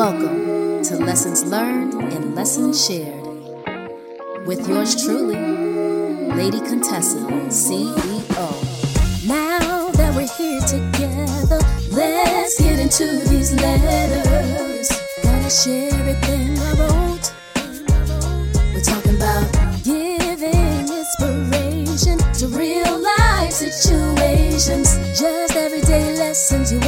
Welcome to Lessons Learned and Lessons Shared with yours truly, Lady Contessa, CEO. Now that we're here together, let's get into these letters. Gonna share everything I wrote. We're talking about giving inspiration to real life situations, just everyday lessons you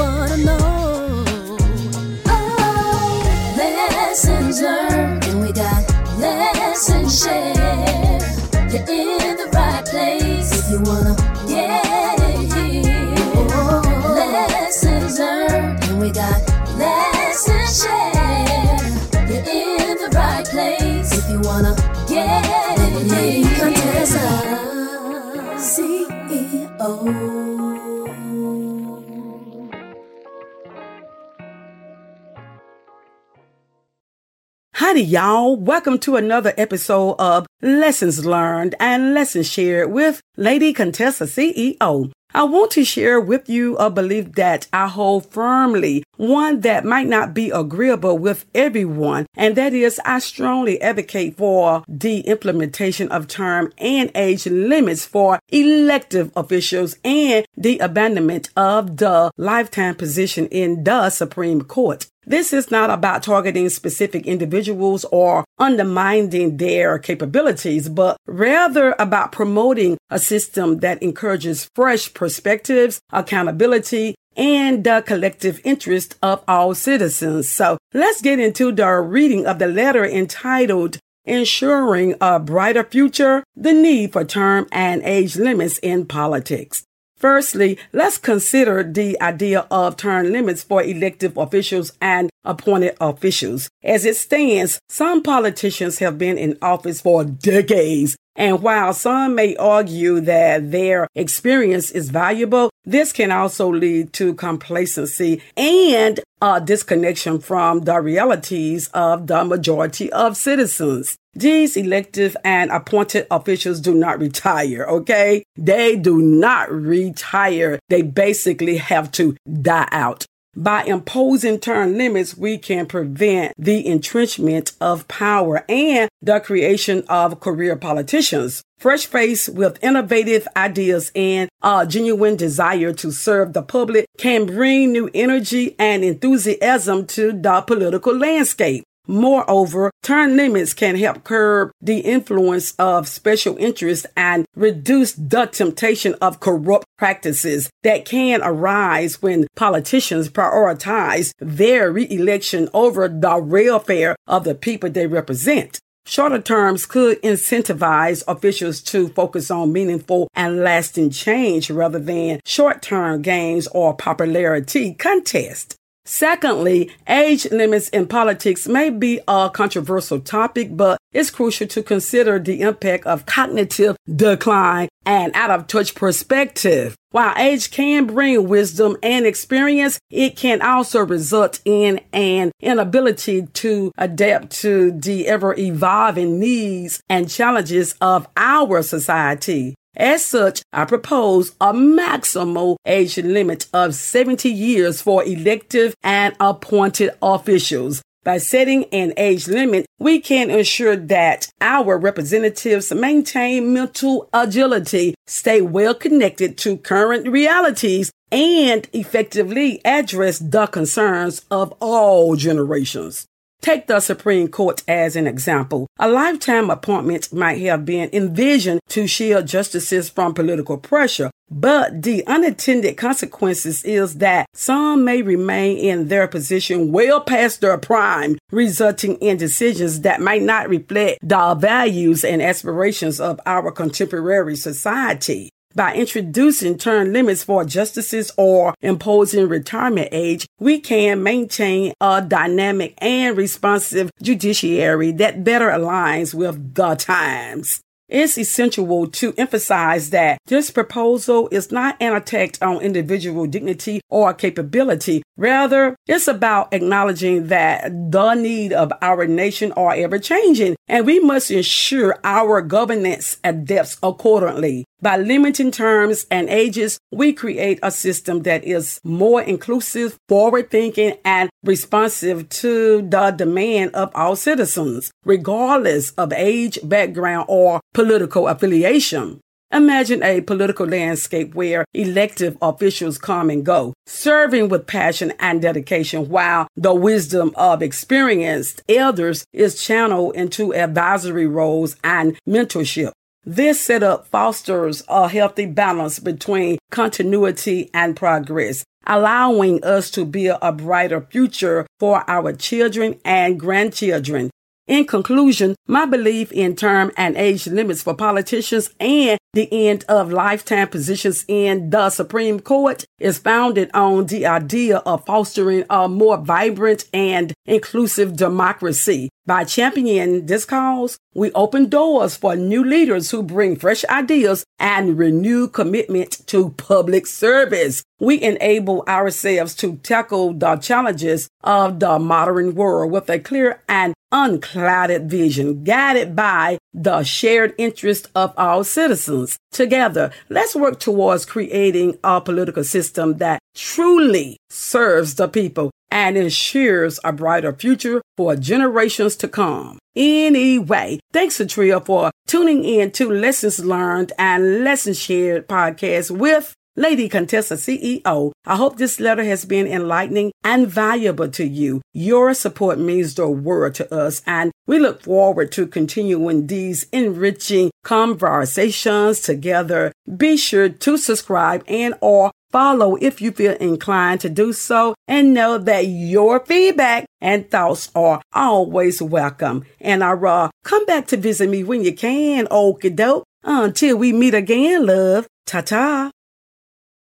Howdy, y'all. Welcome to another episode of Lessons Learned and Lessons Shared with Lady Contessa CEO. I want to share with you a belief that I hold firmly, one that might not be agreeable with everyone, and that is I strongly advocate for the implementation of term and age limits for elective officials and the abandonment of the lifetime position in the Supreme Court. This is not about targeting specific individuals or undermining their capabilities, but rather about promoting a system that encourages fresh perspectives, accountability, and the collective interest of all citizens. So let's get into the reading of the letter entitled Ensuring a Brighter Future, the Need for Term and Age Limits in Politics. Firstly, let's consider the idea of term limits for elective officials and appointed officials. As it stands, some politicians have been in office for decades. And while some may argue that their experience is valuable, this can also lead to complacency and a disconnection from the realities of the majority of citizens. These elective and appointed officials do not retire, okay? They do not retire. They basically have to die out. By imposing term limits, we can prevent the entrenchment of power and the creation of career politicians. Fresh face with innovative ideas and a genuine desire to serve the public can bring new energy and enthusiasm to the political landscape. Moreover, term limits can help curb the influence of special interests and reduce the temptation of corrupt practices that can arise when politicians prioritize their reelection over the welfare of the people they represent. Shorter terms could incentivize officials to focus on meaningful and lasting change rather than short term gains or popularity contest. Secondly, age limits in politics may be a controversial topic, but it's crucial to consider the impact of cognitive decline and out of touch perspective. While age can bring wisdom and experience, it can also result in an inability to adapt to the ever evolving needs and challenges of our society. As such, I propose a maximal age limit of 70 years for elective and appointed officials. By setting an age limit, we can ensure that our representatives maintain mental agility, stay well connected to current realities, and effectively address the concerns of all generations. Take the Supreme Court as an example. A lifetime appointment might have been envisioned to shield justices from political pressure, but the unintended consequences is that some may remain in their position well past their prime, resulting in decisions that might not reflect the values and aspirations of our contemporary society by introducing term limits for justices or imposing retirement age, we can maintain a dynamic and responsive judiciary that better aligns with the times. It's essential to emphasize that this proposal is not an attack on individual dignity or capability. Rather, it's about acknowledging that the need of our nation are ever changing and we must ensure our governance adapts accordingly. By limiting terms and ages, we create a system that is more inclusive, forward thinking, and responsive to the demand of our citizens, regardless of age, background, or political affiliation. Imagine a political landscape where elective officials come and go, serving with passion and dedication while the wisdom of experienced elders is channeled into advisory roles and mentorship. This setup fosters a healthy balance between continuity and progress, allowing us to build a brighter future for our children and grandchildren. In conclusion, my belief in term and age limits for politicians and the end of lifetime positions in the Supreme Court is founded on the idea of fostering a more vibrant and inclusive democracy. By championing this cause, we open doors for new leaders who bring fresh ideas and renewed commitment to public service. We enable ourselves to tackle the challenges of the modern world with a clear and unclouded vision guided by the shared interest of our citizens. Together, let's work towards creating a political system that truly serves the people and ensures a brighter future for generations to come. Anyway, thanks to Tria for tuning in to Lessons Learned and Lessons Shared podcast with Lady Contessa CEO, I hope this letter has been enlightening and valuable to you. Your support means the world to us, and we look forward to continuing these enriching conversations together. Be sure to subscribe and or follow if you feel inclined to do so and know that your feedback and thoughts are always welcome. And I uh, come back to visit me when you can, okie doke. Until we meet again, love. Ta ta.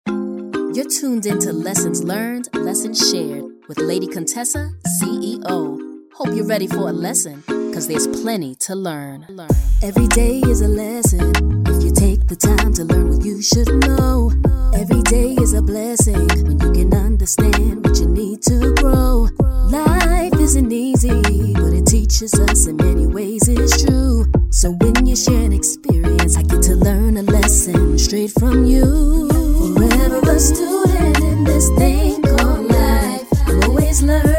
You're tuned into Lessons Learned, Lessons Shared with Lady Contessa, CEO. Hope you're ready for a lesson, because there's plenty to learn. Every day is a lesson if take the time to learn what you should know. Every day is a blessing when you can understand what you need to grow. Life isn't easy, but it teaches us in many ways, it's true. So when you share an experience, I get to learn a lesson straight from you. Forever a student in this thing called life. I'm always learning,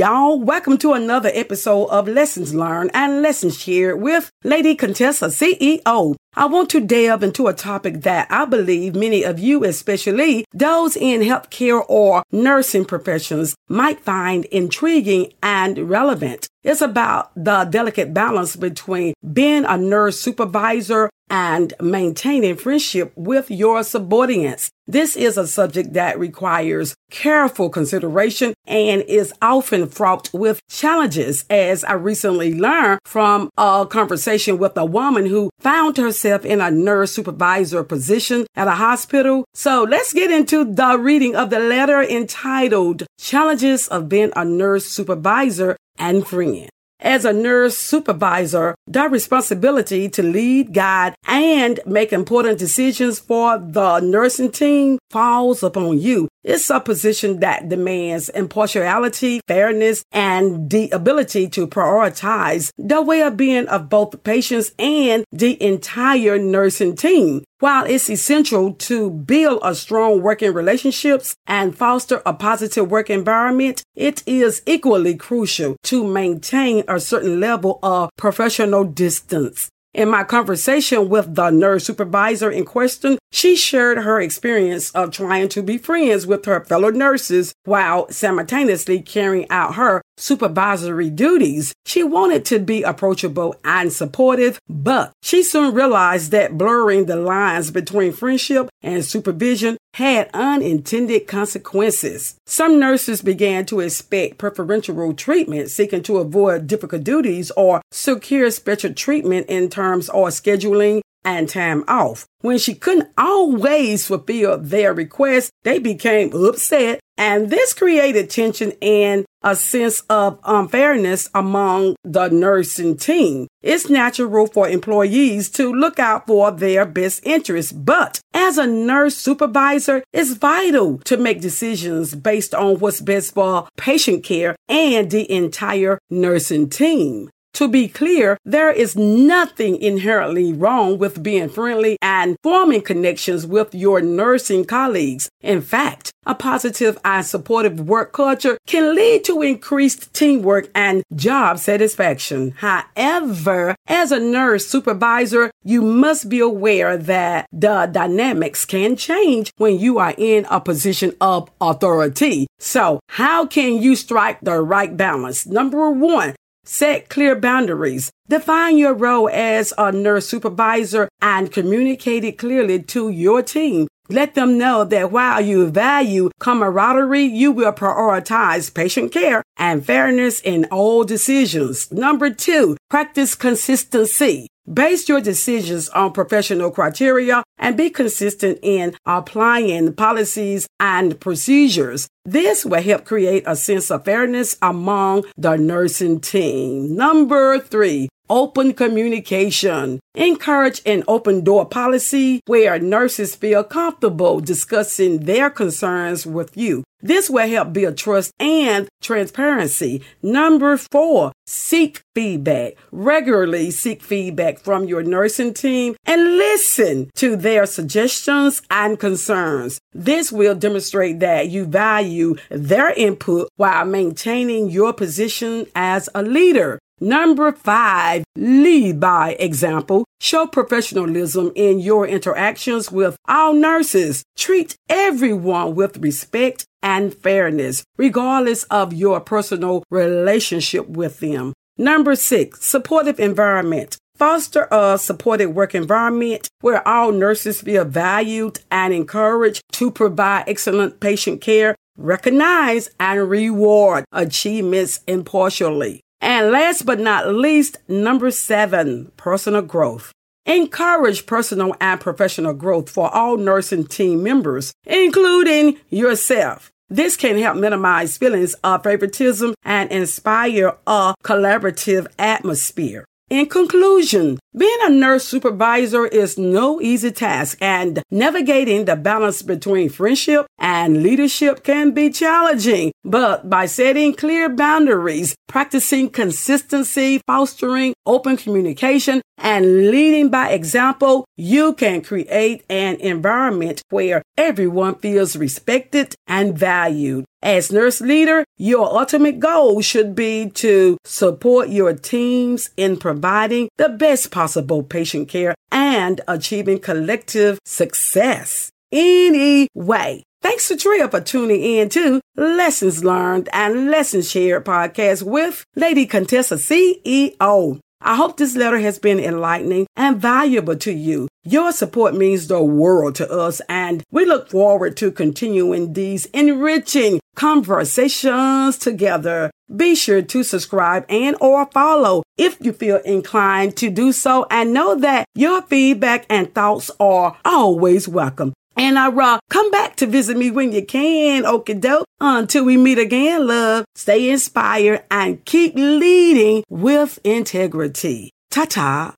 y'all. Welcome to another episode of Lessons Learned and Lessons Shared with Lady Contessa, CEO. I want to delve into a topic that I believe many of you, especially those in healthcare or nursing professions, might find intriguing and relevant. It's about the delicate balance between being a nurse supervisor and maintaining friendship with your subordinates. This is a subject that requires careful consideration and is often fraught with challenges, as I recently learned from a conversation with a woman who found herself in a nurse supervisor position at a hospital. So let's get into the reading of the letter entitled Challenges of Being a Nurse Supervisor and Friend. As a nurse supervisor, the responsibility to lead, guide, and make important decisions for the nursing team falls upon you. It's a position that demands impartiality, fairness, and the ability to prioritize the well-being of both patients and the entire nursing team. While it's essential to build a strong working relationships and foster a positive work environment, it is equally crucial to maintain a certain level of professional distance. In my conversation with the nurse supervisor in question, She shared her experience of trying to be friends with her fellow nurses while simultaneously carrying out her supervisory duties. She wanted to be approachable and supportive, but she soon realized that blurring the lines between friendship and supervision had unintended consequences. Some nurses began to expect preferential treatment, seeking to avoid difficult duties or secure special treatment in terms of scheduling and time off. When she couldn't always fulfill their requests, they became upset, and this created tension and a sense of unfairness among the nursing team. It's natural for employees to look out for their best interests, but as a nurse supervisor, it's vital to make decisions based on what's best for patient care and the entire nursing team. To be clear, there is nothing inherently wrong with being friendly and forming connections with your nursing colleagues. In fact, a positive and supportive work culture can lead to increased teamwork and job satisfaction. However, as a nurse supervisor, you must be aware that the dynamics can change when you are in a position of authority. So, how can you strike the right balance? Number one, Set clear boundaries. Define your role as a nurse supervisor and communicate it clearly to your team. Let them know that while you value camaraderie, you will prioritize patient care and fairness in all decisions. Number two, practice consistency. Base your decisions on professional criteria and be consistent in applying policies and procedures. This will help create a sense of fairness among the nursing team. Number three, open communication. Encourage an open door policy where nurses feel comfortable discussing their concerns with you. This will help build trust and transparency. Number four, seek feedback. Regularly seek feedback from your nursing team and listen to their suggestions and concerns. This will demonstrate that you value their input while maintaining your position as a leader. Number five, lead by example. Show professionalism in your interactions with all nurses. Treat everyone with respect and fairness, regardless of your personal relationship with them. Number six, supportive environment. Foster a supportive work environment where all nurses feel valued and encouraged to provide excellent patient care. Recognize and reward achievements impartially. And last but not least, number seven, personal growth. Encourage personal and professional growth for all nursing team members, including yourself. This can help minimize feelings of favoritism and inspire a collaborative atmosphere. In conclusion, being a nurse supervisor is no easy task and navigating the balance between friendship and leadership can be challenging. But by setting clear boundaries, practicing consistency, fostering open communication, and leading by example, you can create an environment where everyone feels respected and valued. As nurse leader, your ultimate goal should be to support your teams in providing the best possible patient care and achieving collective success. Anyway, thanks to Tria for tuning in to Lessons Learned and Lessons Shared podcast with Lady Contessa CEO. I hope this letter has been enlightening and valuable to you. Your support means the world to us, and we look forward to continuing these enriching conversations together. Be sure to subscribe and or follow if you feel inclined to do so and know that your feedback and thoughts are always welcome. And I rock. come back to visit me when you can, okie doke. Until we meet again, love, stay inspired and keep leading with integrity. Ta ta.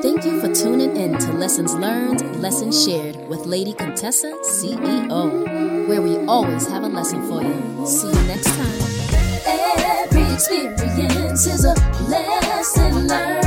Thank you for tuning in to Lessons Learned, Lessons Shared with Lady Contessa, CEO, where we always have a lesson for you. See you next time. Every experience is a lesson learned,